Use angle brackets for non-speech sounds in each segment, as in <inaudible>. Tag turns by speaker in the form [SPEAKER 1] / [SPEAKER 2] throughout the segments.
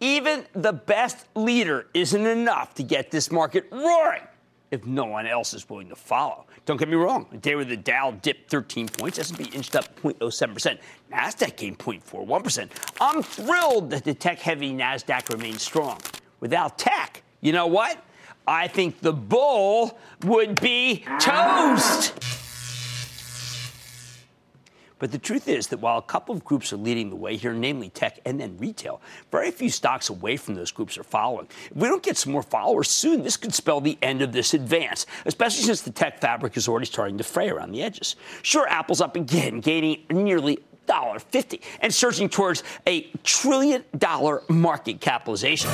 [SPEAKER 1] Even the best leader isn't enough to get this market roaring if no one else is willing to follow. Don't get me wrong. The day where the Dow dipped 13 points, S&P inched up 0.07%, Nasdaq gained 0.41%. I'm thrilled that the tech-heavy Nasdaq remains strong. Without tech, you know what? I think the bull would be toast. But the truth is that while a couple of groups are leading the way here, namely tech and then retail, very few stocks away from those groups are following. If we don't get some more followers soon, this could spell the end of this advance, especially since the tech fabric is already starting to fray around the edges. Sure, Apple's up again, gaining nearly $1.50 and surging towards a trillion dollar market capitalization.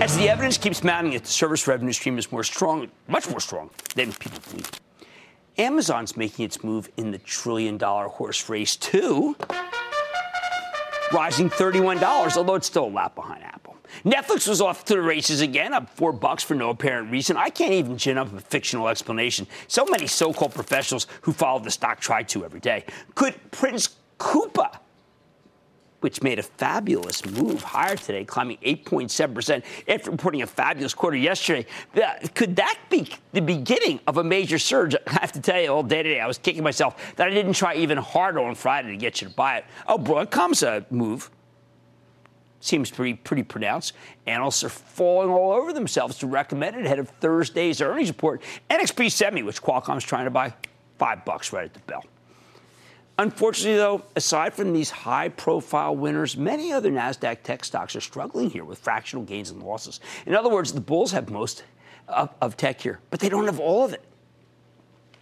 [SPEAKER 1] As the evidence keeps mounting that the service revenue stream is more strong, much more strong than people believe. Amazon's making its move in the trillion dollar horse race, too, rising $31, although it's still a lap behind Apple. Netflix was off to the races again, up four bucks for no apparent reason. I can't even gin up a fictional explanation. So many so called professionals who follow the stock try to every day. Could Prince Coupa which made a fabulous move higher today, climbing 8.7% after reporting a fabulous quarter yesterday. Could that be the beginning of a major surge? I have to tell you, all day today, I was kicking myself that I didn't try even harder on Friday to get you to buy it. Oh, Broadcom's a move. Seems pretty pretty pronounced. Analysts are falling all over themselves to recommend it ahead of Thursday's earnings report. NXP Semi, which Qualcomm's trying to buy, five bucks right at the bell. Unfortunately, though, aside from these high profile winners, many other NASDAQ tech stocks are struggling here with fractional gains and losses. In other words, the bulls have most of, tech here, but they don't have all of it.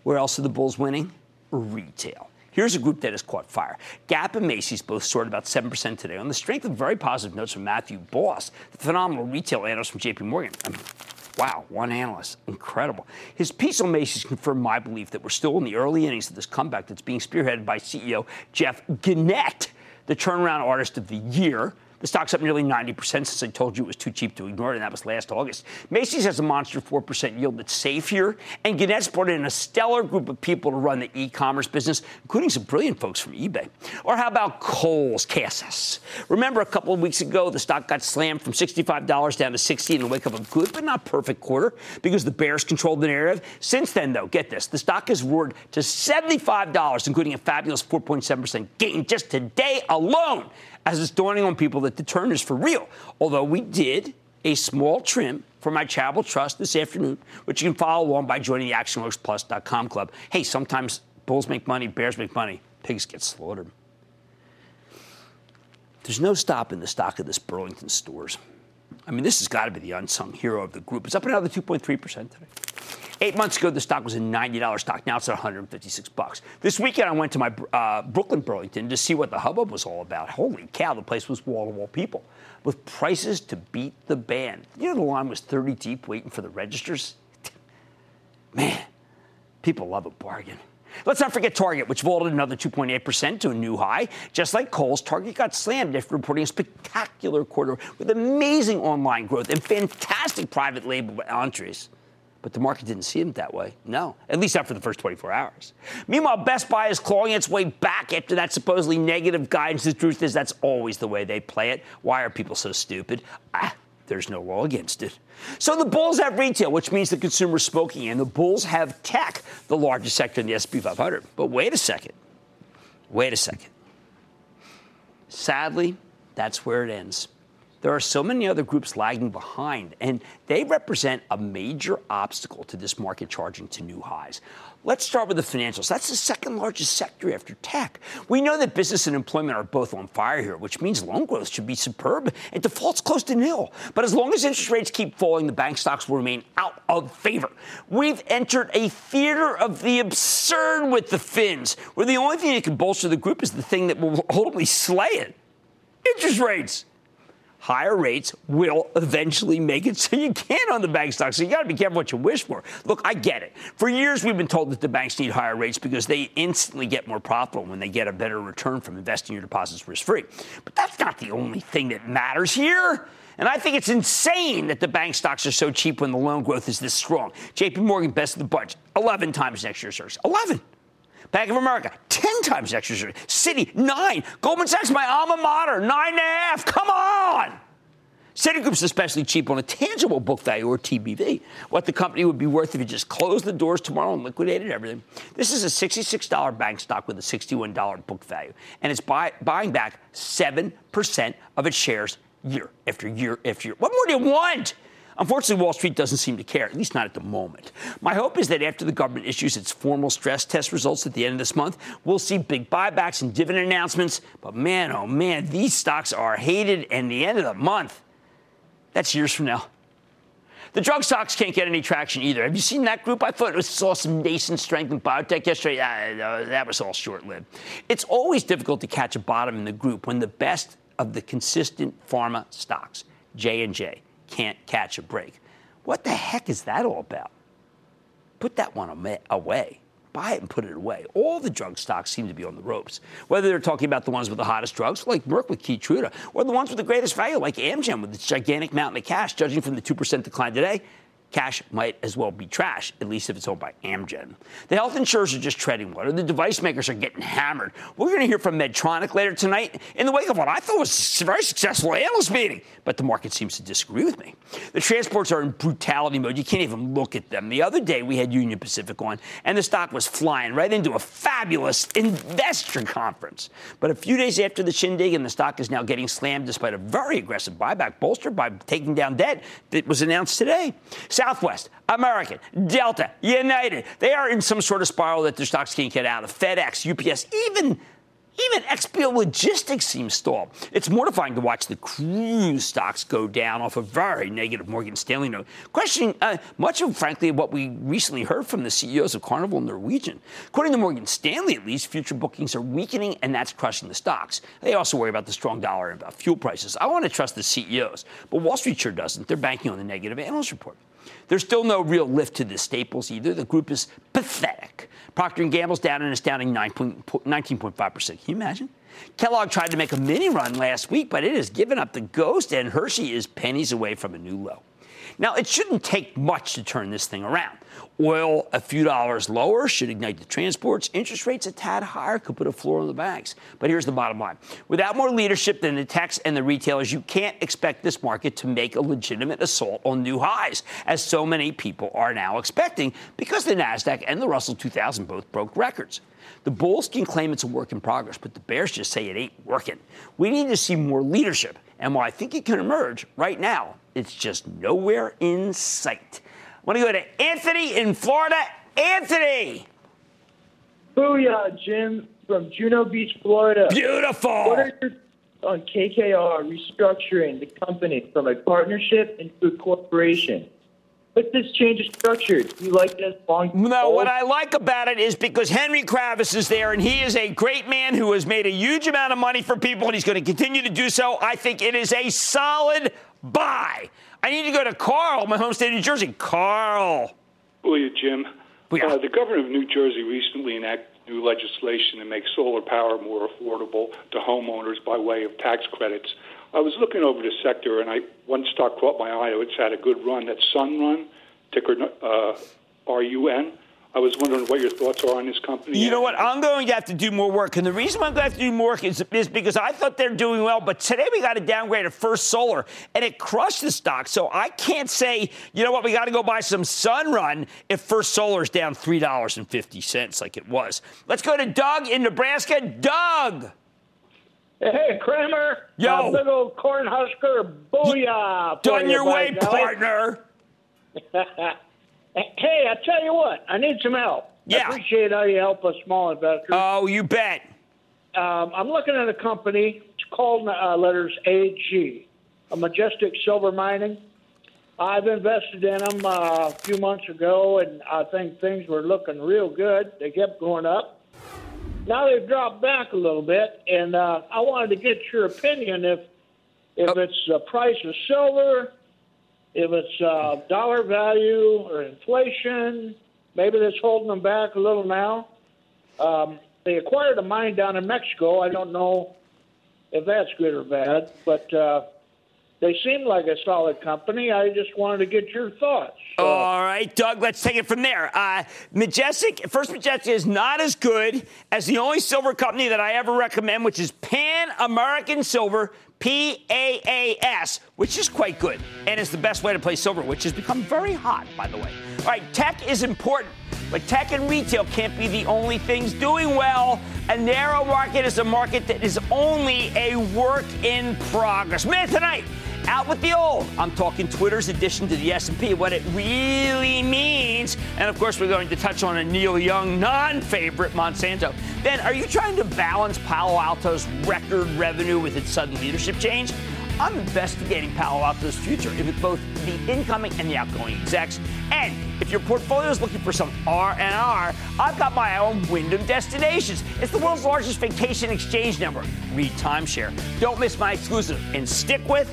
[SPEAKER 1] Where else are the bulls winning? Retail. Here's a group that has caught fire. Gap and Macy's both soared about 7% today on the strength of very positive notes from Matthew Boss, the phenomenal retail analyst from JP Morgan. I mean, Wow, one analyst. Incredible. His piece on Macy's confirmed my belief that we're still in the early innings of this comeback that's being spearheaded by CEO Jeff Gennette, the turnaround artist of the year. The stock's up nearly 90% since I told you it was too cheap to ignore it, and that was last August. Macy's has a monster 4% yield that's safe here, and Gennette's brought in a stellar group of people to run the e commerce business, including some brilliant folks from eBay. Or how about Kohl's Casas? Remember a couple of weeks ago, the stock got slammed from $65 down to 60 in the wake of a good but not perfect quarter because the bears controlled the narrative. Since then, though, get this the stock has roared to $75, including a fabulous 4.7% gain just today alone as it's dawning on people that the turn is for real. Although we did a small trim for my charitable trust this afternoon, which you can follow along by joining the ActionAlertsPlus.com club. Hey, sometimes bulls make money, bears make money, pigs get slaughtered. There's no stopping the stock of this Burlington stores. I mean, this has got to be the unsung hero of the group. It's up another 2.3% today. Eight months ago, the stock was a $90 stock. Now it's at 156 bucks. This weekend, I went to my uh, Brooklyn Burlington to see what the hubbub was all about. Holy cow, the place was wall to wall people with prices to beat the band. You know, the line was 30 deep waiting for the registers. Man, people love a bargain. Let's not forget Target, which vaulted another 2.8% to a new high. Just like Kohl's, Target got slammed after reporting a spectacular quarter with amazing online growth and fantastic private label entries. But the market didn't see it that way. No, at least after the first 24 hours. Meanwhile, Best Buy is clawing its way back after that supposedly negative guidance. The truth is, that's always the way they play it. Why are people so stupid? Ah, there's no law against it. So the bulls have retail, which means the consumer smoking, and the bulls have tech, the largest sector in the S&P 500. But wait a second. Wait a second. Sadly, that's where it ends. There are so many other groups lagging behind, and they represent a major obstacle to this market charging to new highs. Let's start with the financials. That's the second largest sector after tech. We know that business and employment are both on fire here, which means loan growth should be superb and defaults close to nil. But as long as interest rates keep falling, the bank stocks will remain out of favor. We've entered a theater of the absurd with the fins, where the only thing that can bolster the group is the thing that will ultimately slay it interest rates higher rates will eventually make it <laughs> so you can't own the bank stocks. So you got to be careful what you wish for. Look, I get it. For years, we've been told that the banks need higher rates because they instantly get more profitable when they get a better return from investing your deposits risk free. But that's not the only thing that matters here. And I think it's insane that the bank stocks are so cheap when the loan growth is this strong. JP Morgan best of the bunch, 11 times next year's earnings. 11. Bank of America, 10 times extra Citi, Citi, 9. Goldman Sachs, my alma mater, 9.5. Come on! Citigroup's especially cheap on a tangible book value or TBV, what the company would be worth if you just closed the doors tomorrow and liquidated everything. This is a $66 bank stock with a $61 book value, and it's buy, buying back 7% of its shares year after year after year. What more do you want? Unfortunately, Wall Street doesn't seem to care, at least not at the moment. My hope is that after the government issues its formal stress test results at the end of this month, we'll see big buybacks and dividend announcements. But man, oh man, these stocks are hated, and the end of the month, that's years from now. The drug stocks can't get any traction either. Have you seen that group? I thought it saw some nascent strength in biotech yesterday. Uh, that was all short lived. It's always difficult to catch a bottom in the group when the best of the consistent pharma stocks, J&J, can't catch a break. What the heck is that all about? Put that one away. Buy it and put it away. All the drug stocks seem to be on the ropes. Whether they're talking about the ones with the hottest drugs, like Merck with Keytruda, or the ones with the greatest value, like Amgen with its gigantic mountain of cash, judging from the 2% decline today, cash might as well be trash, at least if it's owned by Amgen. The health insurers are just treading water. The device makers are getting hammered. We're going to hear from Medtronic later tonight in the wake of what I thought was a very successful analyst meeting, but the market seems to disagree with me. The transports are in brutality mode. You can't even look at them. The other day we had Union Pacific on, and the stock was flying right into a fabulous investor conference. But a few days after the shindig, and the stock is now getting slammed despite a very aggressive buyback bolstered by taking down debt that was announced today. Southwest, American, Delta, United. They are in some sort of spiral that their stocks can't get out of. FedEx, UPS, even even XPO Logistics seems stalled. It's mortifying to watch the cruise stocks go down off a very negative Morgan Stanley note, questioning uh, much of, frankly, what we recently heard from the CEOs of Carnival and Norwegian. According to Morgan Stanley, at least, future bookings are weakening, and that's crushing the stocks. They also worry about the strong dollar and about fuel prices. I want to trust the CEOs, but Wall Street sure doesn't. They're banking on the negative analyst report. There's still no real lift to the staples either. The group is pathetic. Procter & Gamble's down an astounding 19.5%. Can you imagine? Kellogg tried to make a mini run last week, but it has given up the ghost, and Hershey is pennies away from a new low. Now, it shouldn't take much to turn this thing around. Oil a few dollars lower should ignite the transports. Interest rates a tad higher could put a floor on the banks. But here's the bottom line without more leadership than the techs and the retailers, you can't expect this market to make a legitimate assault on new highs, as so many people are now expecting because the NASDAQ and the Russell 2000 both broke records. The bulls can claim it's a work in progress, but the bears just say it ain't working. We need to see more leadership. And while I think it can emerge right now, it's just nowhere in sight. I want to go to Anthony in Florida. Anthony!
[SPEAKER 2] Booyah, Jim, from Juno Beach, Florida.
[SPEAKER 1] Beautiful!
[SPEAKER 2] What are your, on KKR restructuring the company from a partnership into a corporation. But this change is structured. You like this long?
[SPEAKER 1] No, what I like about it is because Henry Kravis is there, and he is a great man who has made a huge amount of money for people, and he's going to continue to do so. I think it is a solid buy. I need to go to Carl, my home state of New Jersey. Carl.
[SPEAKER 3] Will you, Jim? Uh, the governor of New Jersey recently enacted new legislation to make solar power more affordable to homeowners by way of tax credits. I was looking over the sector, and I one stock caught my eye. It's had a good run. That's Sunrun, ticker uh, RUN. I was wondering what your thoughts are on this company.
[SPEAKER 1] You know what? I'm going to have to do more work. And the reason I'm going to have to do more work is, is because I thought they're doing well. But today we got a downgrade of First Solar, and it crushed the stock. So I can't say, you know what, we got to go buy some Sunrun if First Solar is down $3.50 like it was. Let's go to Doug in Nebraska. Doug.
[SPEAKER 4] Hey, Cramer.
[SPEAKER 1] Yo.
[SPEAKER 4] Uh, big old corn husker. Booyah.
[SPEAKER 1] Done your way, partner. <laughs>
[SPEAKER 4] hey, I tell you what, I need some help.
[SPEAKER 1] Yeah.
[SPEAKER 4] I appreciate how you help us small investors.
[SPEAKER 1] Oh, you bet.
[SPEAKER 4] Um, I'm looking at a company. It's called uh, letters AG, a Majestic Silver Mining. I've invested in them uh, a few months ago, and I think things were looking real good. They kept going up. Now they've dropped back a little bit, and uh, I wanted to get your opinion if if
[SPEAKER 1] Oh.
[SPEAKER 4] it's the price of silver, if it's uh, dollar value or inflation, maybe that's holding them back a little now. Um, they acquired a mine down in Mexico. I don't know if that's good or bad, but uh, they seem like a solid company. I just wanted to get your thoughts. So-
[SPEAKER 1] All right, Doug, let's take it from there. Uh, Majestic, First Majestic is not as good as the only silver company that I ever recommend, which is Pan American Silver, P A A S, which is quite good. And it's the best way to play silver, which has become very hot, by the way. All right, tech is important, but tech and retail can't be the only things doing well. A narrow market is a market that is only a work in progress. Man, tonight, out with the old. I'm talking Twitter's addition to the S&P, what it really means, and of course we're going to touch on a Neil Young non-favorite Monsanto. Then, are you trying to balance Palo Alto's record revenue with its sudden leadership change? I'm investigating Palo Alto's future with both the incoming and the outgoing execs. And if your portfolio is looking for some R&R, I've got my own Wyndham Destinations. It's the world's largest vacation exchange network. Read timeshare. Don't miss my exclusive and stick with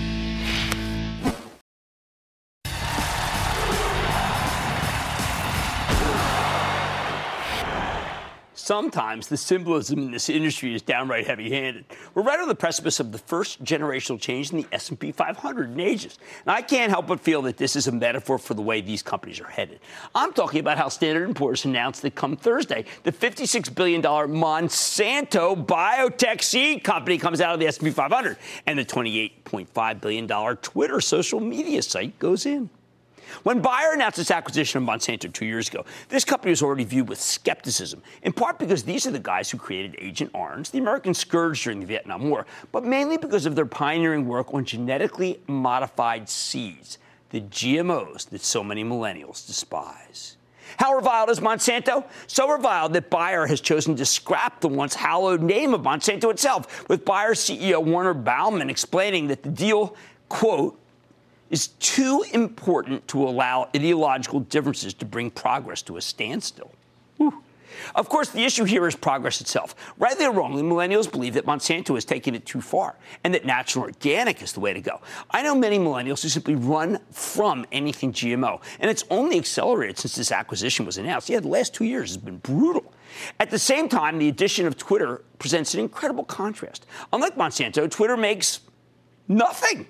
[SPEAKER 1] Sometimes the symbolism in this industry is downright heavy-handed. We're right on the precipice of the first generational change in the S&P 500 in ages. And I can't help but feel that this is a metaphor for the way these companies are headed. I'm talking about how Standard & Poor's announced that come Thursday, the $56 billion Monsanto biotech seed company comes out of the S&P 500, and the $28.5 billion Twitter social media site goes in. When Bayer announced its acquisition of Monsanto two years ago, this company was already viewed with skepticism, in part because these are the guys who created Agent Orange, the American scourge during the Vietnam War, but mainly because of their pioneering work on genetically modified seeds, the GMOs that so many millennials despise. How reviled is Monsanto? So reviled that Bayer has chosen to scrap the once hallowed name of Monsanto itself, with Bayer CEO Werner Baumann explaining that the deal, quote, is too important to allow ideological differences to bring progress to a standstill. Whew. Of course, the issue here is progress itself. Rightly or wrongly, millennials believe that Monsanto has taken it too far and that natural organic is the way to go. I know many millennials who simply run from anything GMO, and it's only accelerated since this acquisition was announced. Yeah, the last two years has been brutal. At the same time, the addition of Twitter presents an incredible contrast. Unlike Monsanto, Twitter makes nothing.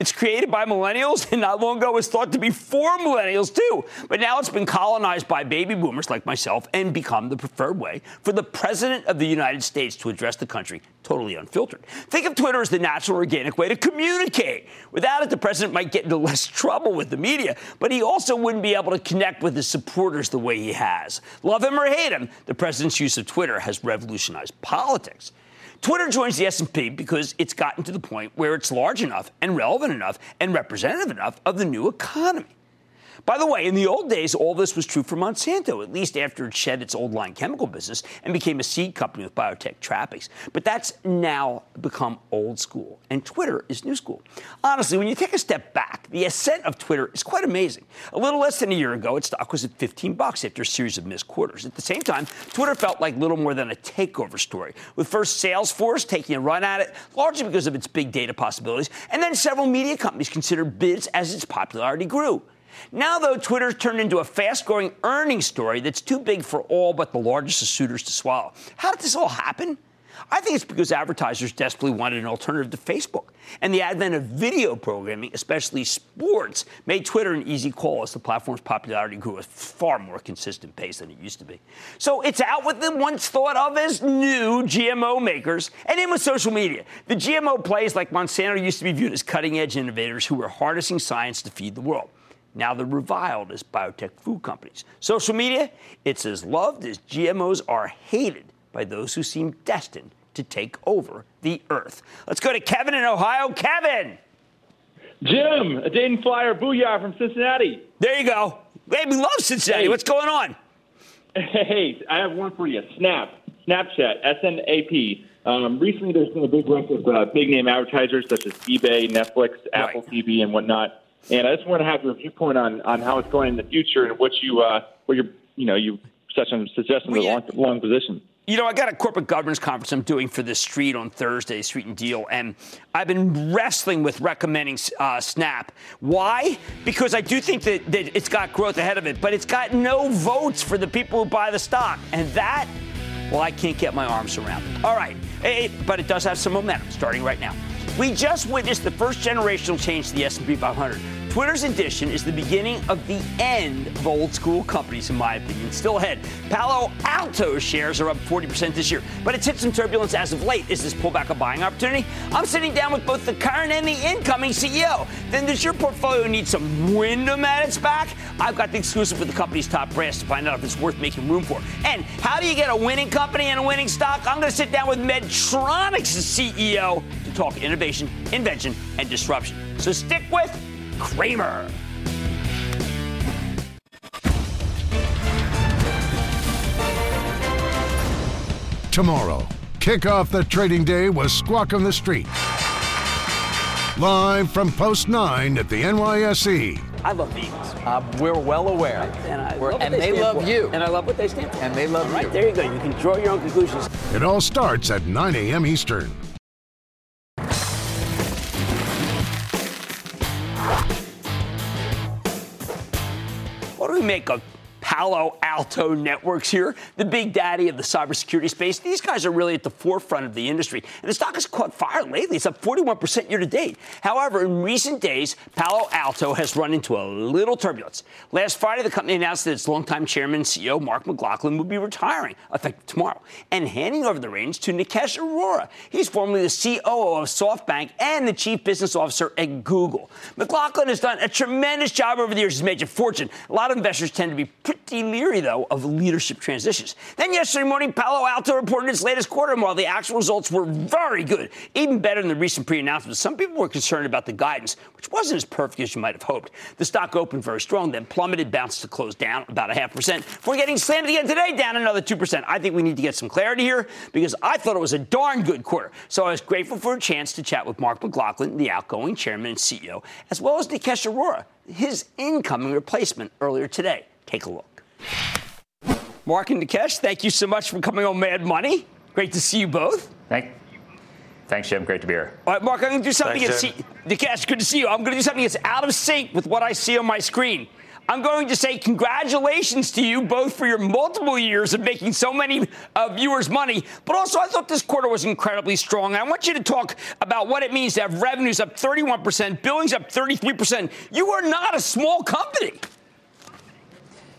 [SPEAKER 1] It's created by millennials and not long ago was thought to be for millennials too. But now it's been colonized by baby boomers like myself and become the preferred way for the President of the United States to address the country totally unfiltered. Think of Twitter as the natural, organic way to communicate. Without it, the President might get into less trouble with the media, but he also wouldn't be able to connect with his supporters the way he has. Love him or hate him, the President's use of Twitter has revolutionized politics. Twitter joins the S&P because it's gotten to the point where it's large enough and relevant enough and representative enough of the new economy. By the way, in the old days, all this was true for Monsanto, at least after it shed its old line chemical business and became a seed company with biotech trappings. But that's now become old school, and Twitter is new school. Honestly, when you take a step back, the ascent of Twitter is quite amazing. A little less than a year ago, its stock was at 15 bucks after a series of missed quarters. At the same time, Twitter felt like little more than a takeover story, with first Salesforce taking a run at it, largely because of its big data possibilities, and then several media companies considered bids as its popularity grew. Now, though, Twitter's turned into a fast growing earnings story that's too big for all but the largest of suitors to swallow. How did this all happen? I think it's because advertisers desperately wanted an alternative to Facebook. And the advent of video programming, especially sports, made Twitter an easy call as the platform's popularity grew at a far more consistent pace than it used to be. So it's out with the once thought of as new GMO makers and in with social media. The GMO plays like Monsanto used to be viewed as cutting edge innovators who were harnessing science to feed the world. Now they're reviled as biotech food companies. Social media, it's as loved as GMOs are hated by those who seem destined to take over the earth. Let's go to Kevin in Ohio. Kevin!
[SPEAKER 5] Jim, a Dayton Flyer booyah from Cincinnati.
[SPEAKER 1] There you go. Hey, we love Cincinnati. Hey. What's going on?
[SPEAKER 5] Hey, I have one for you. Snap, Snapchat, S-N-A-P. Um, recently, there's been a big rush of uh, big name advertisers such as eBay, Netflix, Apple right. TV, and whatnot and I just want to have your viewpoint on, on how it's going in the future and what you uh, what you're you know you such a suggesting well, the long, long position.
[SPEAKER 1] You know, I got a corporate governance conference I'm doing for the street on Thursday, Street and Deal, and I've been wrestling with recommending uh, Snap. Why? Because I do think that, that it's got growth ahead of it, but it's got no votes for the people who buy the stock. And that, well, I can't get my arms around it. All right, it, but it does have some momentum starting right now. We just witnessed the first generational change to the S&P 500. Twitter's addition is the beginning of the end of old school companies, in my opinion. Still ahead, Palo Alto shares are up 40% this year, but it's hit some turbulence as of late. Is this pullback a buying opportunity? I'm sitting down with both the current and the incoming CEO. Then does your portfolio need some Wyndham at its back? I've got the exclusive with the company's top brass to find out if it's worth making room for. And how do you get a winning company and a winning stock? I'm going to sit down with Medtronic's CEO to talk innovation, invention, and disruption. So stick with Cramer.
[SPEAKER 6] Tomorrow, kick off the trading day with Squawk on the Street. Live from Post 9 at the NYSE.
[SPEAKER 1] I love the Eagles.
[SPEAKER 7] Uh, we're well aware.
[SPEAKER 1] And,
[SPEAKER 7] and they,
[SPEAKER 1] they
[SPEAKER 7] love
[SPEAKER 1] for.
[SPEAKER 7] you.
[SPEAKER 1] And I love what they stand for.
[SPEAKER 7] And they love
[SPEAKER 1] all right,
[SPEAKER 7] you.
[SPEAKER 1] There you go. You can draw your own conclusions.
[SPEAKER 6] It all starts at 9 a.m. Eastern.
[SPEAKER 1] Make of Palo Alto Networks here, the big daddy of the cybersecurity space. These guys are really at the forefront of the industry. And the stock has caught fire lately. It's up 41% year to date. However, in recent days, Palo Alto has run into a little turbulence. Last Friday, the company announced that its longtime chairman and CEO, Mark McLaughlin, would be retiring effective tomorrow and handing over the reins to Nikesh Arora. He's formerly the COO of SoftBank and the chief business officer at Google. McLaughlin has done a tremendous job over the years. He's made a fortune. A lot of investors tend to be pretty pretty leery, though, of leadership transitions. Then yesterday morning, Palo Alto reported its latest quarter, and while the actual results were very good, even better than the recent pre announcements, some people were concerned about the guidance, which wasn't as perfect as you might have hoped. The stock opened very strong, then plummeted, bounced to close down about a half percent. We're getting slammed again today, down another 2%. I think we need to get some clarity here because I thought it was a darn good quarter. So I was grateful for a chance to chat with Mark McLaughlin, the outgoing chairman and CEO, as well as Nikesh Arora, his incoming replacement earlier today. Take a look. Mark and Nikesh, thank you so much for coming on Mad Money. Great to see you both.
[SPEAKER 8] Thank, thanks, Jim. Great to be here.
[SPEAKER 1] All right, Mark, I'm going to do something. Thanks, that's, Nikesh, good to see you. I'm going to do something that's out of sync with what I see on my screen. I'm going to say congratulations to you both for your multiple years of making so many uh, viewers money. But also, I thought this quarter was incredibly strong. I want you to talk about what it means to have revenues up 31%, billings up 33%. You are not a small company.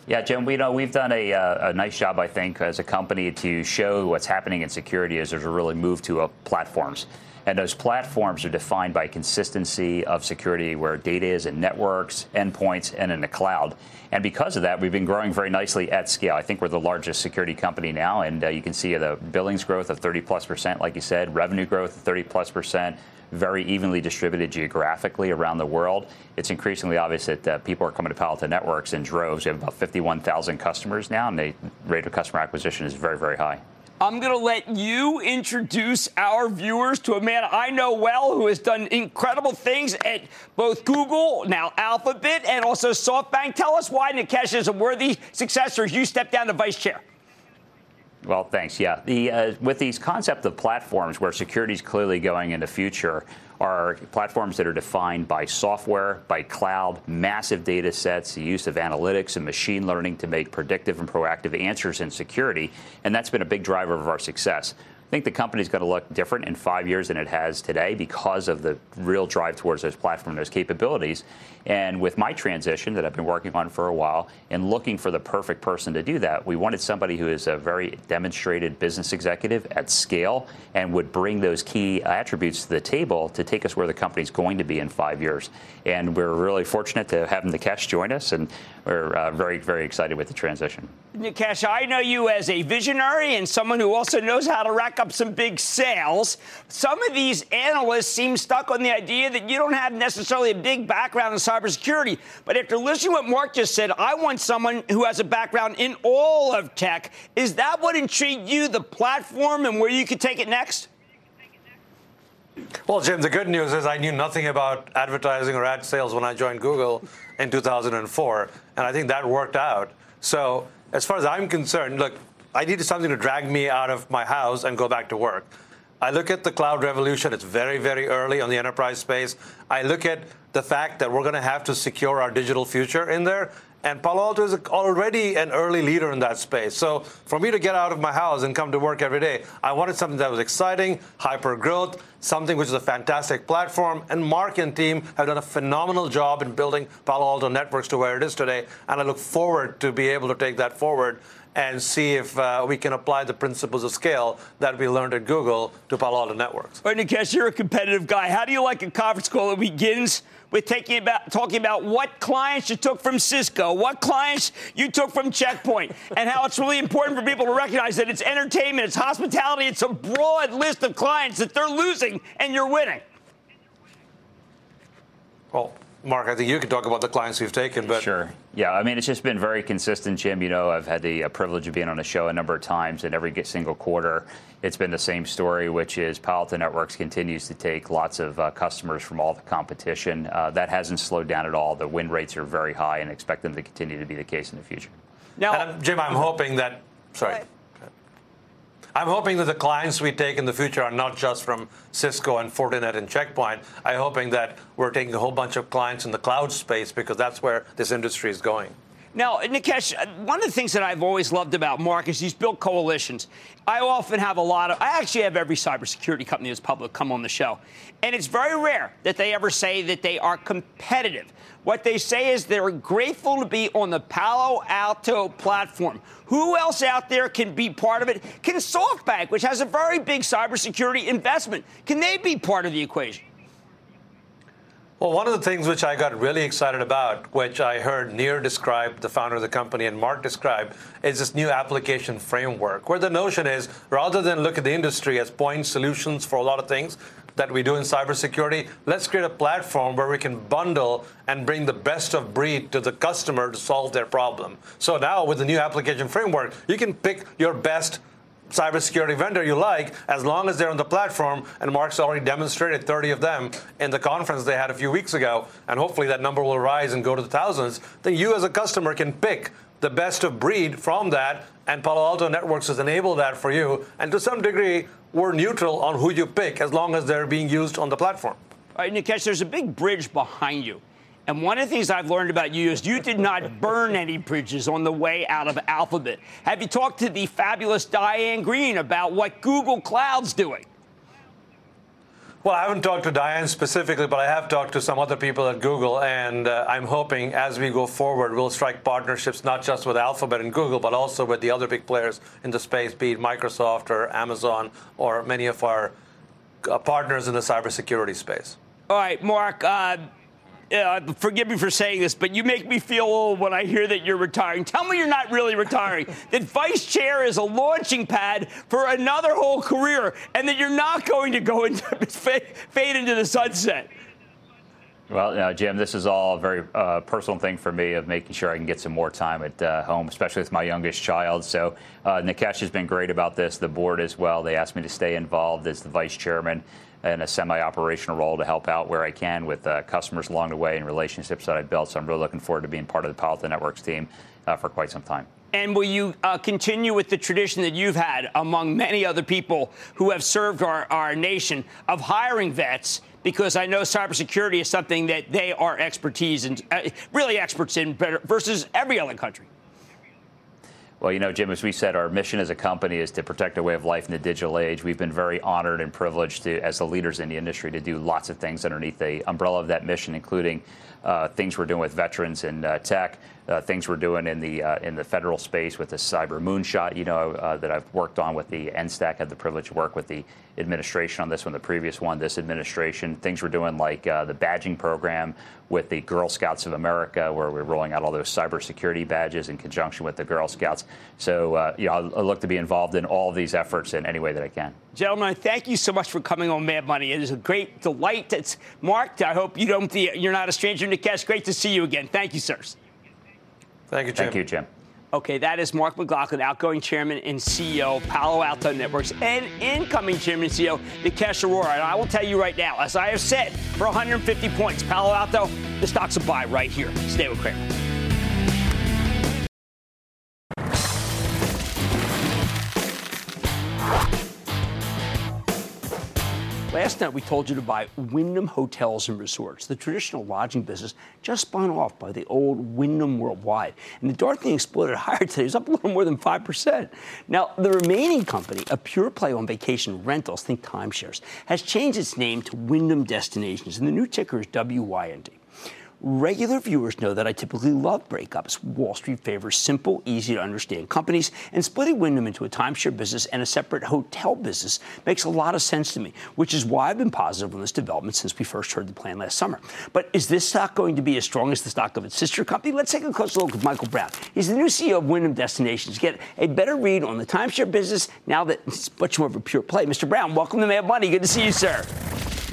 [SPEAKER 8] Yeah, Jim, we know we've done a, uh, a, nice job, I think, as a company to show what's happening in security as there's a really move to uh, platforms. And those platforms are defined by consistency of security where data is in networks, endpoints, and in the cloud. And because of that, we've been growing very nicely at scale. I think we're the largest security company now, and uh, you can see the billings growth of 30 plus percent, like you said, revenue growth of 30 plus percent, very evenly distributed geographically around the world. It's increasingly obvious that uh, people are coming to Palo Alto Networks in droves. We have about 51,000 customers now, and the rate of customer acquisition is very, very high.
[SPEAKER 1] I'm going to let you introduce our viewers to a man I know well who has done incredible things at both Google, now Alphabet, and also SoftBank. Tell us why Nikesh is a worthy successor as you step down to vice chair.
[SPEAKER 8] Well, thanks. Yeah, the, uh, with these concept of platforms where security is clearly going in the future, are platforms that are defined by software, by cloud, massive data sets, the use of analytics and machine learning to make predictive and proactive answers in security. And that's been a big driver of our success. I think the company's going to look different in five years than it has today because of the real drive towards those platform, those capabilities. And with my transition that I've been working on for a while and looking for the perfect person to do that, we wanted somebody who is a very demonstrated business executive at scale and would bring those key attributes to the table to take us where the company's going to be in five years. And we're really fortunate to have Nikesh join us, and we're uh, very, very excited with the transition.
[SPEAKER 1] Nikesh, I know you as a visionary and someone who also knows how to rack up some big sales. Some of these analysts seem stuck on the idea that you don't have necessarily a big background in cybersecurity. But after listening to what Mark just said, I want someone who has a background in all of tech. Is that what intrigued you, the platform, and where you could take it next?
[SPEAKER 7] Well, Jim, the good news is I knew nothing about advertising or ad sales when I joined Google in 2004, and I think that worked out. So, as far as I'm concerned, look, I needed something to drag me out of my house and go back to work. I look at the cloud revolution, it's very, very early on the enterprise space. I look at the fact that we're going to have to secure our digital future in there. And Palo Alto is already an early leader in that space. So for me to get out of my house and come to work every day, I wanted something that was exciting, hyper growth, something which is a fantastic platform. And Mark and team have done a phenomenal job in building Palo Alto Networks to where it is today. And I look forward to be able to take that forward and see if uh, we can apply the principles of scale that we learned at Google to Palo Alto Networks.
[SPEAKER 1] All right, Nikesh, you're a competitive guy. How do you like a conference call that begins with taking about, talking about what clients you took from Cisco, what clients you took from Checkpoint, and how it's really important for people to recognize that it's entertainment, it's hospitality, it's a broad list of clients that they're losing and you're winning.
[SPEAKER 7] Well, Mark, I think you can talk about the clients we've taken, but
[SPEAKER 8] sure. Yeah, I mean, it's just been very consistent, Jim. You know, I've had the uh, privilege of being on the show a number of times, and every single quarter, it's been the same story, which is Palo Alto Networks continues to take lots of uh, customers from all the competition. Uh, that hasn't slowed down at all. The win rates are very high, and expect them to continue to be the case in the future.
[SPEAKER 7] Now, Jim, I'm hoping that. Sorry. I'm hoping that the clients we take in the future are not just from Cisco and Fortinet and Checkpoint. I'm hoping that we're taking a whole bunch of clients in the cloud space because that's where this industry is going.
[SPEAKER 1] Now, Nikesh, one of the things that I've always loved about Mark is he's built coalitions. I often have a lot of, I actually have every cybersecurity company that's public come on the show. And it's very rare that they ever say that they are competitive. What they say is they're grateful to be on the Palo Alto platform. Who else out there can be part of it? Can SoftBank, which has a very big cybersecurity investment, can they be part of the equation?
[SPEAKER 7] Well, one of the things which I got really excited about, which I heard Nir describe, the founder of the company, and Mark describe, is this new application framework, where the notion is rather than look at the industry as point solutions for a lot of things that we do in cybersecurity, let's create a platform where we can bundle and bring the best of breed to the customer to solve their problem. So now with the new application framework, you can pick your best cybersecurity vendor you like, as long as they're on the platform. And Mark's already demonstrated 30 of them in the conference they had a few weeks ago, and hopefully that number will rise and go to the thousands. Then you, as a customer, can pick the best of breed from that, and Palo Alto Networks has enabled that for you. And to some degree, we're neutral on who you pick as long as they're being used on the platform.
[SPEAKER 1] All right, Nikesh, there's a big bridge behind you. And one of the things I've learned about you is you did not <laughs> burn any bridges on the way out of Alphabet. Have you talked to the fabulous Diane Greene about what Google Cloud's doing?
[SPEAKER 7] Well, I haven't talked to Diane specifically, but I have talked to some other people at Google, and uh, I'm hoping as we go forward, we'll strike partnerships not just with Alphabet and Google, but also with the other big players in the space, be it Microsoft or Amazon or many of our uh, partners in the cybersecurity space.
[SPEAKER 1] All right, Mark. Uh, uh, forgive me for saying this, but you make me feel old when I hear that you're retiring. Tell me you're not really retiring. <laughs> that vice chair is a launching pad for another whole career, and that you're not going to go <laughs> into fade into the sunset.
[SPEAKER 8] Well, you know, Jim, this is all a very uh, personal thing for me of making sure I can get some more time at uh, home, especially with my youngest child. So uh, Nikesh has been great about this. The board as well. They asked me to stay involved as the vice chairman in a semi-operational role to help out where I can with uh, customers along the way and relationships that I've built. So I'm really looking forward to being part of the Palo Alto Networks team uh, for quite some time.
[SPEAKER 1] And will you uh, continue with the tradition that you've had among many other people who have served our, our nation of hiring vets? Because I know cybersecurity is something that they are expertise and uh, really experts in versus every other country.
[SPEAKER 8] Well, you know, Jim, as we said, our mission as a company is to protect a way of life in the digital age. We've been very honored and privileged to, as the leaders in the industry, to do lots of things underneath the umbrella of that mission, including things we're doing with veterans in uh, tech, uh, things we're doing in the uh, in the federal space with the cyber moonshot, you know, uh, that I've worked on with the NSTAC. Had the privilege to work with the administration on this one, the previous one, this administration. Things we're doing like uh, the badging program with the Girl Scouts of America, where we're rolling out all those cybersecurity badges in conjunction with the Girl Scouts. So, uh, you know, I'll look to be involved in all of these efforts in any way that I can.
[SPEAKER 1] Gentlemen, thank you so much for coming on Mad Money. It is a great delight. It's Mark. I hope you don't. You're not a stranger to Nikesh. Great to see you again. Thank you, sirs.
[SPEAKER 7] Thank you, Jim.
[SPEAKER 8] Thank you, Jim.
[SPEAKER 1] Okay, that is Mark McLaughlin, outgoing chairman and CEO of Palo Alto Networks, and incoming chairman and CEO Nikesh Arora. And I will tell you right now, as I have said, for 150 points, Palo Alto, the stock's a buy right here. Stay with Cramer. Last night we told you to buy Wyndham Hotels and Resorts. The traditional lodging business just spun off by the old Wyndham Worldwide. And the dark thing exploded higher today. It's up a little more than 5%. Now, the remaining company, a pure play on vacation rentals, think timeshares, has changed its name to Wyndham Destinations. And the new ticker is WYND. Regular viewers know that I typically love breakups. Wall Street favors simple, easy to understand companies, and splitting Wyndham into a timeshare business and a separate hotel business makes a lot of sense to me, which is why I've been positive on this development since we first heard the plan last summer. But is this stock going to be as strong as the stock of its sister company? Let's take a closer look at Michael Brown. He's the new CEO of Wyndham Destinations. Get a better read on the timeshare business now that it's much more of a pure play. Mr. Brown, welcome to Mad Money. Good to see you, sir.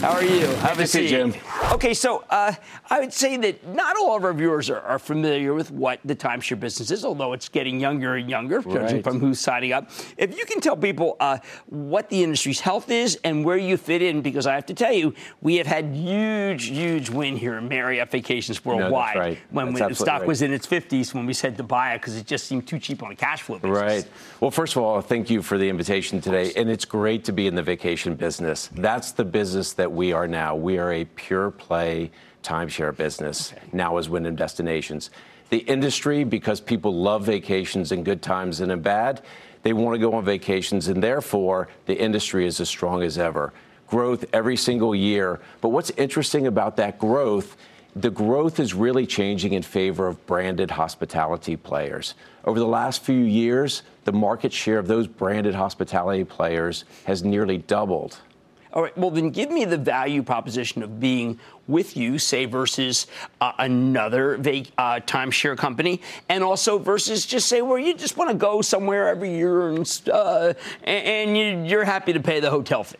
[SPEAKER 1] How are you?
[SPEAKER 9] Have a seat, Jim.
[SPEAKER 1] Okay, so uh, I would say that not all of our viewers are, are, familiar with what the timeshare business is, although it's getting younger and younger, right. judging from who's signing up. If you can tell people uh, what the industry's health is and where you fit in, because I have to tell you, we have had huge, huge win here in Marriott Vacations Worldwide
[SPEAKER 9] no, right.
[SPEAKER 1] when, when the stock right. was in its 50s when we said to buy it because it just seemed too cheap on a cash flow basis.
[SPEAKER 9] Right. Well, first of all, thank you for the invitation today, and it's great to be in the vacation business. That's the business that we are now. We are a pure play timeshare business okay. now as Wyndham Destinations. The industry, because people love vacations in good times and in bad, they want to go on vacations, and therefore the industry is as strong as ever. Growth every single year. But what's interesting about that growth? The growth is really changing in favor of branded hospitality players. Over the last few years, the market share of those branded hospitality players has nearly doubled.
[SPEAKER 1] All right. Well, then give me the value proposition of being with you, say, versus uh, another vac- uh, timeshare company, and also versus just say where you just want to go somewhere every year and, uh, and you, are happy to pay the hotel fee.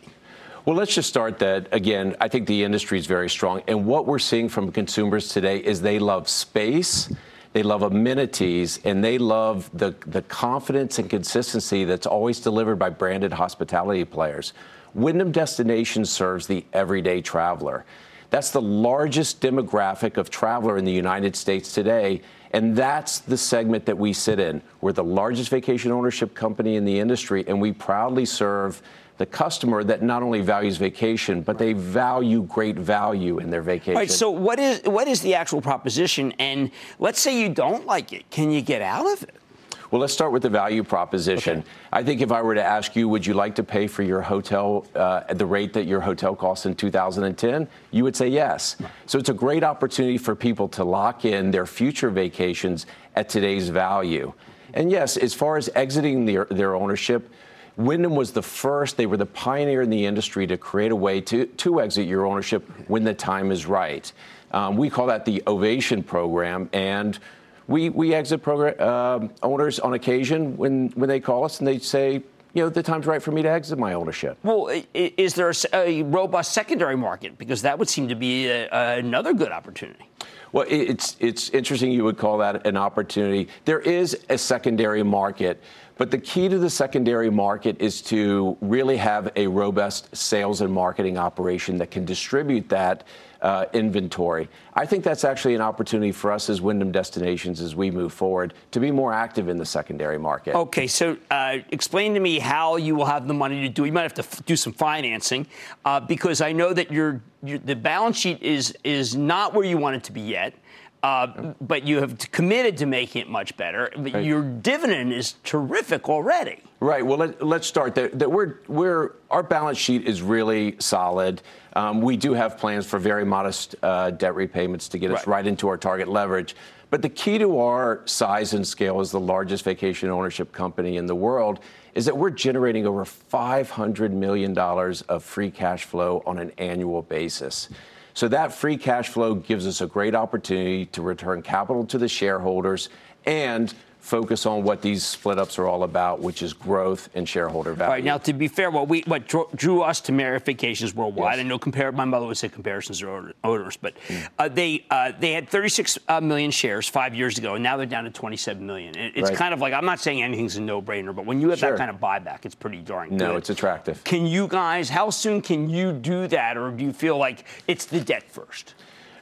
[SPEAKER 9] Well, let's just start that again. I think the industry is very strong, and what we're seeing from consumers today is they love space. They love amenities and they love the, the confidence and consistency that's always delivered by branded hospitality players. Wyndham Destinations serves the everyday traveler. That's the largest demographic of traveler in the United States today, and that's the segment that we sit in. We're the largest vacation ownership company in the industry, and we proudly serve the customer that not only values vacation, but they value great value in their vacation.
[SPEAKER 1] All right. So what is what is the actual proposition? And let's say you don't like it, can you get out of it?
[SPEAKER 9] Well, let's start with the value proposition. Okay. I think if I were to ask you, would you like to pay for your hotel uh, at the rate that your hotel costs in 2010? You would say yes. So it's a great opportunity for people to lock in their future vacations at today's value. And yes, as far as exiting their, their ownership, Wyndham was the first, they were the pioneer in the industry to create a way to, to exit your ownership when the time is right. Um, we call that the Ovation program. And we, we exit program, uh, owners on occasion when, when they call us and they say, you know, the time's right for me to exit my ownership.
[SPEAKER 1] Well, is there a, a robust secondary market? Because that would seem to be a, another good opportunity.
[SPEAKER 9] Well, it's it's interesting you would call that an opportunity. There is a secondary market, but the key to the secondary market is to really have a robust sales and marketing operation that can distribute that uh, inventory. I think that's actually an opportunity for us as Wyndham Destinations as we move forward to be more active in the secondary market.
[SPEAKER 1] Okay, so uh, explain to me how you will have the money to do. You might have to f- do some financing uh, because I know that your the balance sheet is is not where you want it to be yet. Uh, but you have committed to making it much better. Right. Your dividend is terrific already.
[SPEAKER 9] Right. Well, let, us start there. That we're, we're, our balance sheet is really solid. Um, we do have plans for very modest uh, debt repayments to get us right. right into our target leverage. But the key to our size and scale as the largest vacation ownership company in the world is that we're generating over $500 million of free cash flow on an annual basis. So that free cash flow gives us a great opportunity to return capital to the shareholders and focus on what these split ups are all about, which is growth and shareholder value.
[SPEAKER 1] All right. Now, to be fair, what we what drew us to Marriott Vacations Worldwide, yes. I know compare my mother would say comparisons are owners, but mm. uh, they uh, they had 36 uh, million shares five years ago, and now they're down to 27 million. it's right. kind of like I'm not saying anything's a no brainer, but when you have sure. that kind of buyback, it's pretty darn good.
[SPEAKER 9] No, it's attractive.
[SPEAKER 1] Can you guys? How soon can you do that, or do you feel like it's the debt first?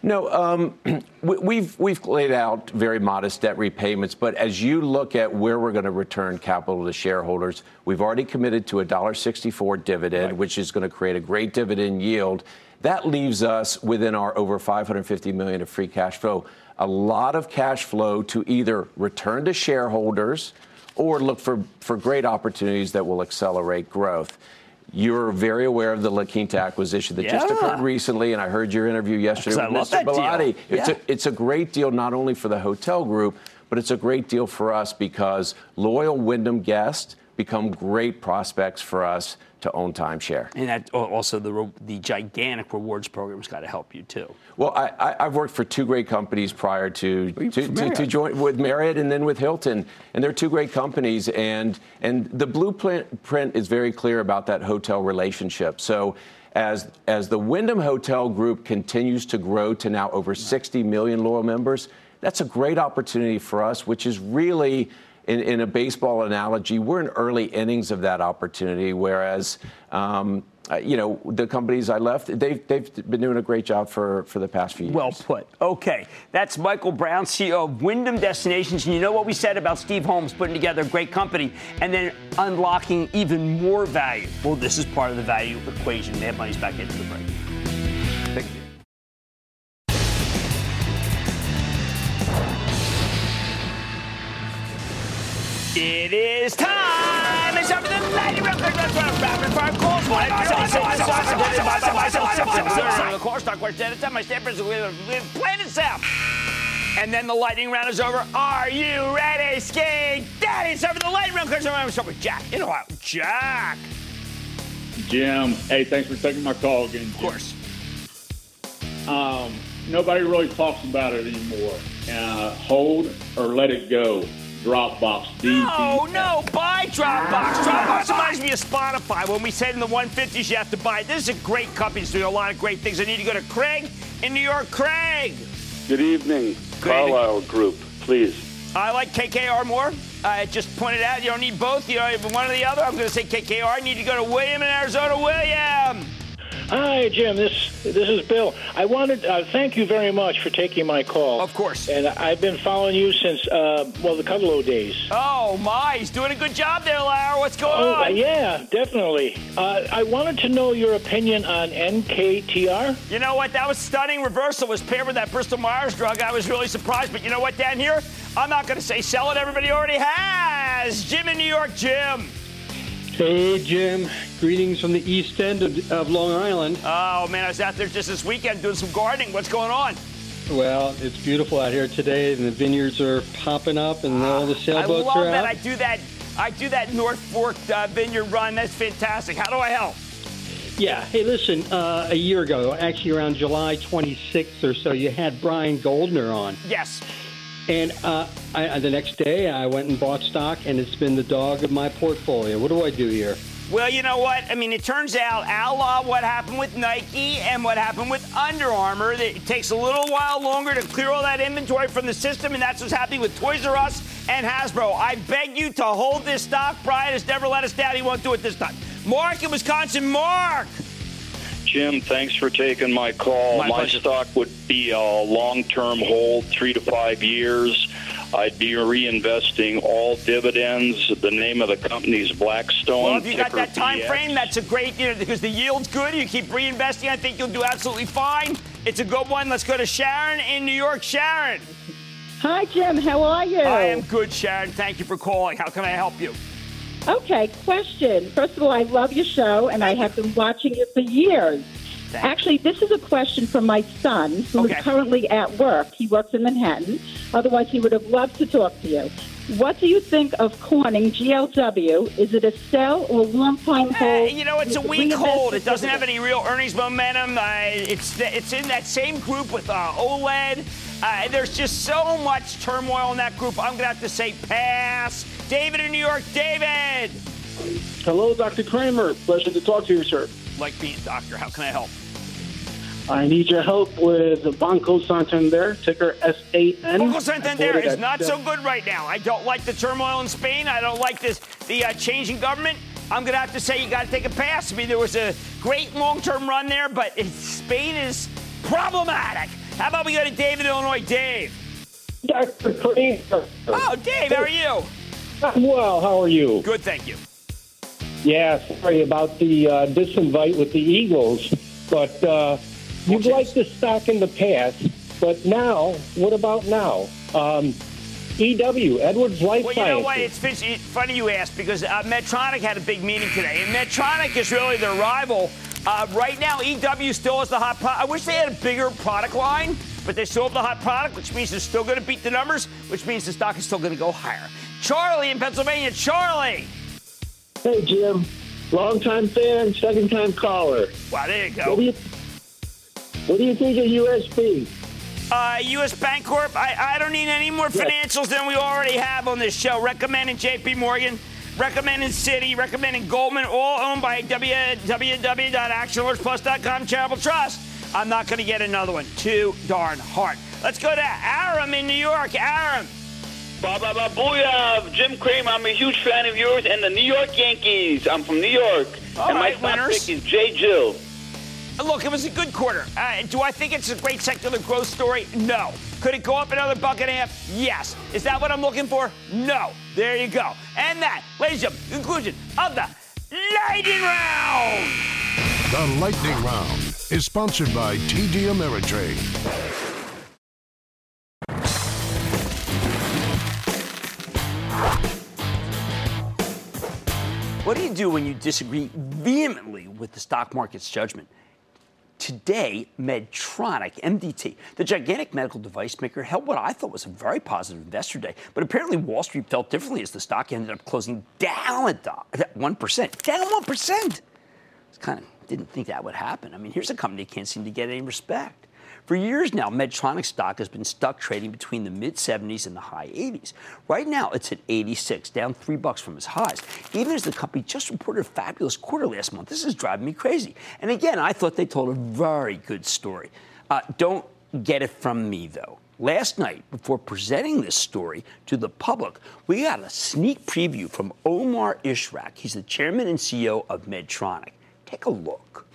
[SPEAKER 9] No, um, <clears throat> we've we've laid out very modest debt repayments, but as you look at where we're going to return capital to shareholders, we've already committed to a $1.64 dividend, right. which is going to create a great dividend yield. That leaves us within our over 550 million of free cash flow, a lot of cash flow to either return to shareholders or look for, for great opportunities that will accelerate growth. You're very aware of the La Quinta acquisition that yeah. just occurred recently, and I heard your interview yesterday with Mr. Ballotti. It's, a, it's a great deal not only for the hotel group, but it's a great deal for us because loyal Wyndham guests become great prospects for us to own timeshare.
[SPEAKER 1] And that also the the gigantic rewards program's got to help you too.
[SPEAKER 9] Well, I, have worked for two great companies prior to to, to, to, join with Marriott and then with Hilton, and they're two great companies. And and the blueprint print is very clear about that hotel relationship. So. As, as the Wyndham Hotel Group continues to grow to now over 60 million loyal members, that's a great opportunity for us, which is really in, in, a baseball analogy, we're in early innings of that opportunity, whereas, um, uh, you know, the companies I left, they've, they've been doing a great job for, for the past few years.
[SPEAKER 1] Well put. Okay. That's Michael Brown, CEO of Wyndham Destinations. And you know what we said about Steve Holmes putting together a great company and then unlocking even more value? Well, this is part of the value equation. Mad Money's back into the break. It is time! It's time for the lightning round. Rapid fire calls. Of course, not question at a time. My stampers with Planet Sam. And then the lightning round is over. Are you ready, Ski Daddy? It's time for the lightning round. Because I'm start with Jack in Ohio. Jack.
[SPEAKER 10] Jim, hey, thanks for taking my call again. Jim.
[SPEAKER 1] Of course.
[SPEAKER 10] Um, nobody really talks about it anymore. Uh, hold or let it go. Dropbox. D.
[SPEAKER 1] No, no, buy Dropbox. Dropbox reminds me of Spotify. When we said in the 150s you have to buy. This is a great company. It's doing a lot of great things. I need to go to Craig in New York. Craig.
[SPEAKER 11] Good evening. Good Carlyle evening. Group, please.
[SPEAKER 1] I like KKR more. I just pointed out you don't need both. You know, one or the other. I'm going to say KKR. I need to go to William in Arizona. William.
[SPEAKER 4] Hi, Jim. This this is Bill. I wanted uh, thank you very much for taking my call.
[SPEAKER 1] Of course.
[SPEAKER 4] And I've been following you since uh, well the Kudlow days.
[SPEAKER 1] Oh my, he's doing a good job there, Lara. What's going
[SPEAKER 4] Oh,
[SPEAKER 1] on?
[SPEAKER 4] yeah, definitely. Uh, I wanted to know your opinion on NKTR.
[SPEAKER 1] You know what? That was stunning. Reversal was paired with that Bristol Myers drug. I was really surprised. But you know what, down here, I'm not going to say sell it. Everybody already has. Jim in New York, Jim.
[SPEAKER 12] Hey, Jim. Greetings from the east end of, of Long Island.
[SPEAKER 1] Oh man, I was out there just this weekend doing some gardening. What's going on?
[SPEAKER 12] Well, it's beautiful out here today, and the vineyards are popping up, and all the
[SPEAKER 1] I
[SPEAKER 12] sailboats
[SPEAKER 1] love that. I do that. I do that North Fork uh, vineyard run. That's fantastic. How do I help?
[SPEAKER 12] Yeah. Hey, listen. Uh, a year ago, actually around July 26th or so, you had Brian Goldner on.
[SPEAKER 1] Yes.
[SPEAKER 12] And uh, I, the next day, I went and bought stock, and it's been the dog of my portfolio. What do I do here?
[SPEAKER 1] Well, you know what? I mean, it turns out, la what happened with Nike and what happened with Under Armour, it takes a little while longer to clear all that inventory from the system, and that's what's happening with Toys R Us and Hasbro. I beg you to hold this stock. Brian has never let us down. He won't do it this time. Mark in Wisconsin. Mark.
[SPEAKER 13] Jim, thanks for taking my call.
[SPEAKER 1] My
[SPEAKER 13] My, stock would be a long-term hold, three to five years. I'd be reinvesting all dividends. The name of the company is Blackstone.
[SPEAKER 1] Well, if you got that time
[SPEAKER 13] BX.
[SPEAKER 1] frame, that's a great, you know, because the yield's good. You keep reinvesting. I think you'll do absolutely fine. It's a good one. Let's go to Sharon in New York. Sharon.
[SPEAKER 14] Hi, Jim. How are you?
[SPEAKER 1] I am good, Sharon. Thank you for calling. How can I help you?
[SPEAKER 14] Okay, question. First of all, I love your show, and I have been watching it for years. Actually, this is a question from my son, who is
[SPEAKER 1] Okay.
[SPEAKER 14] currently at work. He works in Manhattan. Otherwise, he would have loved to talk to you. What do you think of Corning GLW? Is it a sell or long-time hold?
[SPEAKER 1] Eh, you know, it's a weak hold. It doesn't have any real earnings momentum. Uh, it's it's in that same group with uh, OLED. Uh, there's just so much turmoil in that group. I'm gonna have to say pass. David in New York. David.
[SPEAKER 15] Hello, Dr. Cramer. Pleasure to talk to you, sir.
[SPEAKER 1] Like being a doctor. How can I help?
[SPEAKER 15] I need your help with Banco Santander, ticker SAN.
[SPEAKER 1] Banco Santander
[SPEAKER 15] I bought it
[SPEAKER 1] is not so good right now. I don't like the turmoil in Spain. I don't like this the uh, change in government. I'm going to have to say you got to take a pass. I mean, there was a great long-term run there, but Spain is problematic. How about we go to David, Illinois? Dave.
[SPEAKER 15] Dr. Cramer.
[SPEAKER 1] Oh, Dave, how are you?
[SPEAKER 15] I'm well. How are you?
[SPEAKER 1] Good, thank you.
[SPEAKER 15] Yeah, sorry about the uh, disinvite with the Eagles, but uh, you've liked the stock in the past, but now, what about now? Um, EW, Edwards Life
[SPEAKER 1] Well, you know what? It's, funny you asked because uh, Medtronic had a big meeting today, and Medtronic is really their rival. Uh, right now, EW still has the hot product. I wish they had a bigger product line, but they still have the hot product, which means they're still going to beat the numbers, which means the stock is still going to go higher. Charlie in Pennsylvania. Charlie.
[SPEAKER 15] Hey, Jim. Long-time fan, second-time caller.
[SPEAKER 1] Wow, there you go.
[SPEAKER 15] What do you, what do you think of USB?
[SPEAKER 1] Uh, U.S. Bancorp. I, I don't need any more financials than we already have on this show. Recommending J.P. Morgan, recommending Citi, recommending Goldman, all owned by www.actionalertsplus.com charitable trust. I'm not going to get another one. Too darn hard. Let's go to Aram in New York. Aram.
[SPEAKER 16] Ba ba ba booyah! Jim Cramer, I'm a huge fan of yours and the New York Yankees. I'm from New York.
[SPEAKER 1] All
[SPEAKER 16] and
[SPEAKER 1] right,
[SPEAKER 16] my top
[SPEAKER 1] winners.
[SPEAKER 16] pick is J.Jill.
[SPEAKER 1] Look, it was a good quarter. Uh, do I think it's a great secular growth story? No. Could it go up another buck and a half? Yes. Is that what I'm looking for? No. There you go. And that, ladies and gentlemen, conclusion of the lightning round.
[SPEAKER 6] The Lightning Round is sponsored by TD Ameritrade.
[SPEAKER 1] What do you do when you disagree vehemently with the stock market's judgment? Today, Medtronic, MDT, the gigantic medical device maker, held what I thought was a very positive investor day. But apparently, Wall Street felt differently as the stock ended up closing down at 1%. Down 1%. It's kind of didn't think that would happen. I mean, here's a company that can't seem to get any respect. For years now, Medtronic stock has been stuck trading between the mid 70s and the high 80s. Right now, it's at 86, down three bucks from its highs. Even as the company just reported a fabulous quarter last month, this is driving me crazy. And again, I thought they told a very good story. Uh, don't get it from me, though. Last night, before presenting this story to the public, we got a sneak preview from Omar Ishrak. He's the chairman and CEO of Medtronic. Take a look.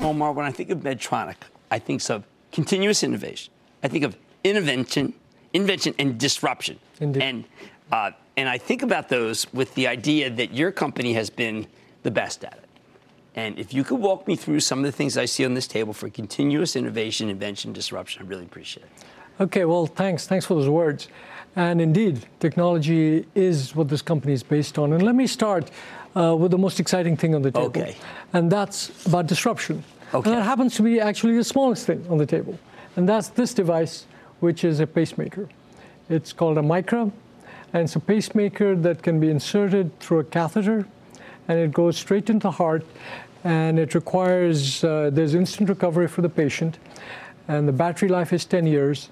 [SPEAKER 1] Omar, when I think of Medtronic, I think of continuous innovation. I think of invention, invention and disruption.
[SPEAKER 17] Indeed.
[SPEAKER 1] And uh, and I think about those with the idea that your company has been the best at it. And if you could walk me through some of the things I see on this table for continuous innovation, invention, disruption, I really appreciate it.
[SPEAKER 17] Okay, well, thanks. Thanks for those words. And indeed, technology is what this company is based on. And let me start uh, with the most exciting thing on the table.
[SPEAKER 1] Okay.
[SPEAKER 17] And that's about disruption.
[SPEAKER 1] Okay.
[SPEAKER 17] And that happens to be actually the smallest thing on the table. And that's this device, which is a pacemaker. It's called a Micra, and it's a pacemaker that can be inserted through a catheter, and it goes straight into the heart, and it requires, uh, there's instant recovery for the patient, and the battery life is 10 years,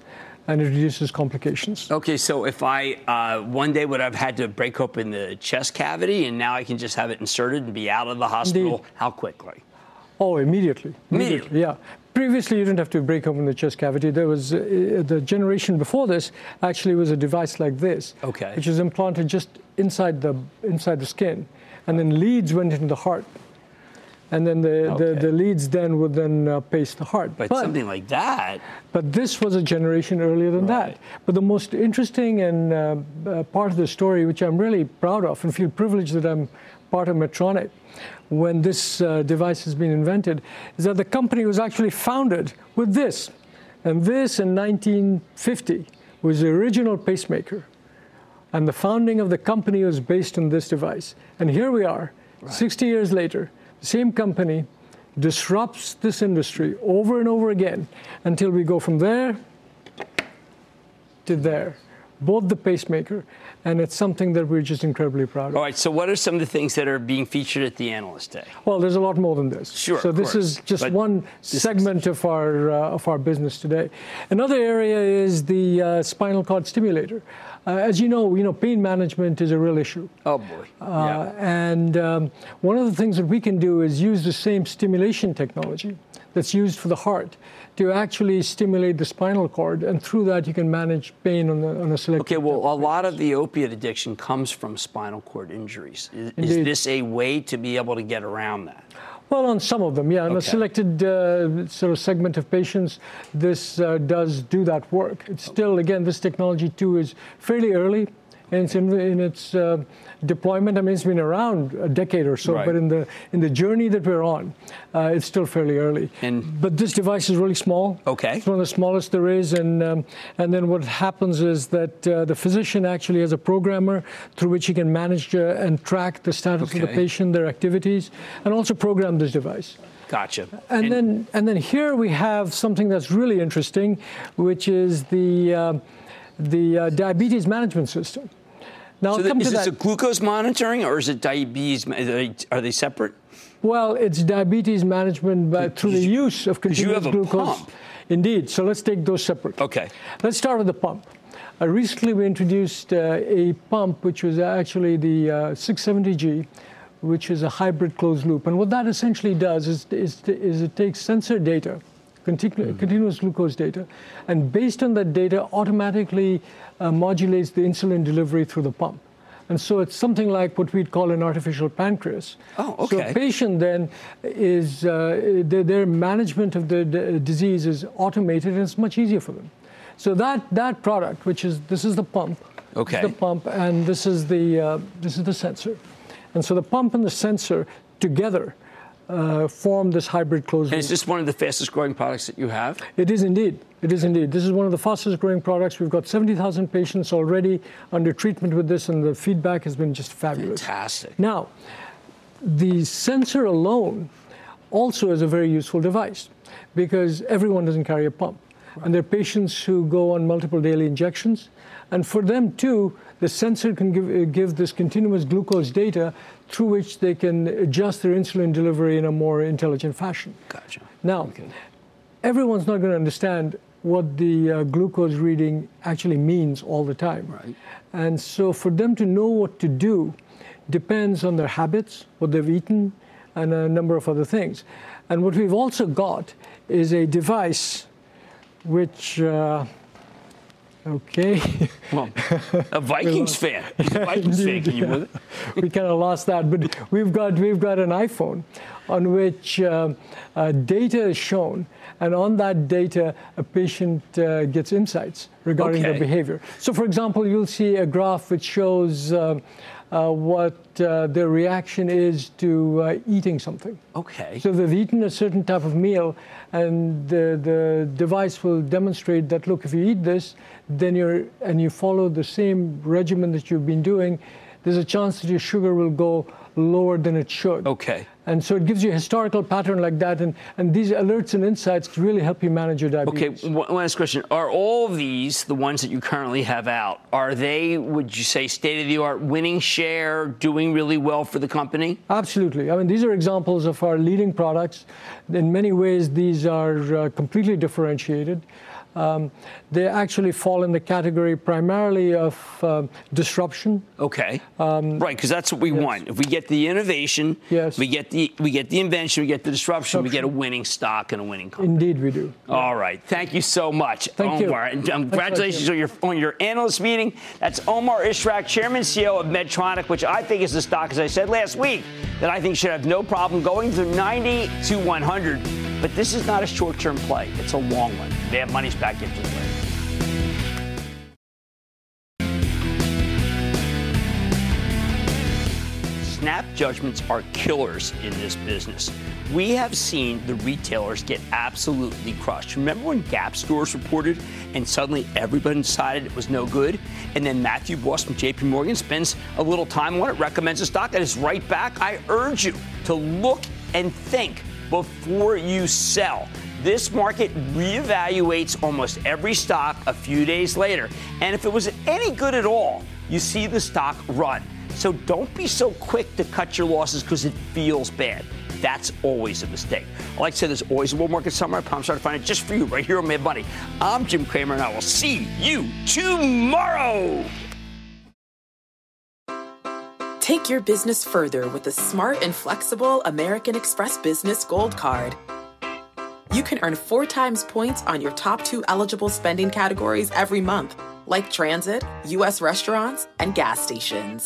[SPEAKER 17] and it reduces complications.
[SPEAKER 1] Okay, so if I uh, one day would have had to break open the chest cavity, and now I can just have it inserted and be out of the hospital,
[SPEAKER 17] Indeed.
[SPEAKER 1] how quickly?
[SPEAKER 17] Oh, immediately. Immediately, yeah. Previously, you didn't have to break open the chest cavity. There was uh, the generation before this actually was a device like this,
[SPEAKER 1] Okay.
[SPEAKER 17] which is implanted just inside the inside the skin, and then leads went into the heart, and then the, the, the leads then would then uh, pace the heart.
[SPEAKER 1] But, something like that.
[SPEAKER 17] But this was a generation earlier than that. But the most interesting and uh, uh, part of the story, which I'm really proud of and feel privileged that I'm part of Medtronic when this uh, device has been invented, is that the company was actually founded with this. And this in 1950 was the original pacemaker. And the founding of the company was based on this device. And here we are, 60 years later, the same company disrupts this industry over and over again until we go from there to there, both the pacemaker, and it's something that we're just incredibly proud of.
[SPEAKER 1] All right, so what are some of the things that are being featured at the Analyst Day?
[SPEAKER 17] Well, there's a lot more than this.
[SPEAKER 1] Sure,
[SPEAKER 17] So this
[SPEAKER 1] course.
[SPEAKER 17] is just
[SPEAKER 1] But
[SPEAKER 17] one segment of our uh, of our business today. Another area is the uh, spinal cord stimulator. Uh, as you know, you know, pain management is a real issue.
[SPEAKER 1] Oh boy.
[SPEAKER 17] Uh, And um, one of the things that we can do is use the same stimulation technology that's used for the heart to actually stimulate the spinal cord, and through that you can manage pain on, the, on a select.
[SPEAKER 1] Okay, well, a lot of the opiate addiction comes from spinal cord injuries. Is, is this a way to be able to get around that?
[SPEAKER 17] Well, on some of them, yeah. On a selected uh, sort of segment of patients, this uh, does do that work. It's still, again, this technology too is fairly early in its, in its uh, deployment. I mean, it's been around a decade or so,
[SPEAKER 1] Right.
[SPEAKER 17] but in the in the journey that we're on, uh, it's still fairly early.
[SPEAKER 1] And
[SPEAKER 17] but this device is really small.
[SPEAKER 1] Okay.
[SPEAKER 17] It's one of the smallest there is, and um, and then what happens is that uh, the physician actually has a programmer through which he can manage uh, and track the status of the patient, their activities, and also program this device.
[SPEAKER 1] Gotcha.
[SPEAKER 17] And, then, and then here we have something that's really interesting, which is the uh, the uh, diabetes management system. Now,
[SPEAKER 1] so the- is this
[SPEAKER 17] that.
[SPEAKER 1] a glucose monitoring or is it diabetes? Are they, are they separate?
[SPEAKER 17] Well, it's diabetes management by, through the use of continuous
[SPEAKER 1] have a
[SPEAKER 17] glucose.
[SPEAKER 1] pump.
[SPEAKER 17] Indeed. So let's take those separate.
[SPEAKER 1] Okay.
[SPEAKER 17] Let's start with the pump. Uh, recently, we introduced uh, a pump which was actually the uh, 670G, which is a hybrid closed loop. And what that essentially does is, is, is it takes sensor data, continu- continuous glucose data, and based on that data, automatically uh, modulates the insulin delivery through the pump. And so it's something like what we'd call an artificial pancreas.
[SPEAKER 1] Oh, okay.
[SPEAKER 17] So a patient then is, uh, their, their management of the d- disease is automated and it's much easier for them. So that, that product, which is, this is the pump.
[SPEAKER 1] Okay.
[SPEAKER 17] The pump and this is the, uh, this is the sensor. And so the pump and the sensor together uh, form this hybrid closed
[SPEAKER 1] And
[SPEAKER 17] loop.
[SPEAKER 1] is this one of the fastest growing products that you have?
[SPEAKER 17] It is indeed. It is indeed. This is one of the fastest growing products. We've got 70,000 patients already under treatment with this, and the feedback has been just fabulous.
[SPEAKER 1] Fantastic.
[SPEAKER 17] Now, the sensor alone also is a very useful device because everyone doesn't carry a pump. And there are patients who go on multiple daily injections. And for them, too, the sensor can give, uh, give this continuous glucose data through which they can adjust their insulin delivery in a more intelligent fashion.
[SPEAKER 1] Gotcha.
[SPEAKER 17] Now, everyone's not going to understand what the uh, glucose reading actually means all the time.
[SPEAKER 1] Right.
[SPEAKER 17] And so for them to know what to do depends on their habits, what they've eaten, and a number of other things. And what we've also got is a device which uh, Okay.
[SPEAKER 1] Well, a <laughs> Vikings fan. <laughs> He's a Vikings fan. Can you believe <laughs>
[SPEAKER 17] we kind of lost that, but we've got we've got an iPhone on which uh, uh, data is shown, and on that data, a patient uh, gets insights regarding
[SPEAKER 1] Okay.
[SPEAKER 17] their behavior. So, for example, you'll see a graph which shows. Uh, uh, what uh, their reaction is to uh, eating something.
[SPEAKER 1] Okay.
[SPEAKER 17] So they've eaten a certain type of meal, and the, the device will demonstrate that look, if you eat this, then you're and you follow the same regimen that you've been doing, there's a chance that your sugar will go lower than it should.
[SPEAKER 1] Okay.
[SPEAKER 17] And so it gives you a historical pattern like that, and, and these alerts and insights really help you manage your diabetes.
[SPEAKER 1] Okay, one last question. Are all these, the ones that you currently have out, are they, would you say, state of the art, winning share, doing really well for the company?
[SPEAKER 17] Absolutely. I mean, these are examples of our leading products. In many ways, these are uh, completely differentiated. Um, they actually fall in the category primarily of uh, disruption.
[SPEAKER 1] Okay.
[SPEAKER 17] Um,
[SPEAKER 1] right, because that's what we want. If we get the innovation,
[SPEAKER 17] yes.
[SPEAKER 1] we get the we get the invention, we get the disruption, we get a winning stock and a winning company.
[SPEAKER 17] Indeed, we do.
[SPEAKER 1] All right. Thank you so much,
[SPEAKER 17] Thank you.
[SPEAKER 1] Omar. And um, congratulations on your on your analyst meeting. That's Omar Ishrak, Chairman CEO of Medtronic, which I think is the stock, as I said last week, that I think should have no problem going through 90 to 100. But this is not a short-term play; it's a long one. They have money's back into the Snap judgments are killers in this business. We have seen the retailers get absolutely crushed. Remember when Gap stores reported and suddenly everybody decided it was no good? And then Matthew Boss from JP Morgan spends a little time on it, recommends a stock, and it's right back. I urge you to look and think before you sell. This market reevaluates almost every stock a few days later. And if it was any good at all, you see the stock run. So don't be so quick to cut your losses because it feels bad. That's always a mistake. I like to say there's always a bull market somewhere. I'm I'll find it just for you right here on Mad Money. I'm Jim Cramer, and I will see you tomorrow.
[SPEAKER 18] Take your business further with the smart and flexible American Express Business Gold Card. You can earn four times points on your top two eligible spending categories every month, like transit, U.S. restaurants, and gas stations.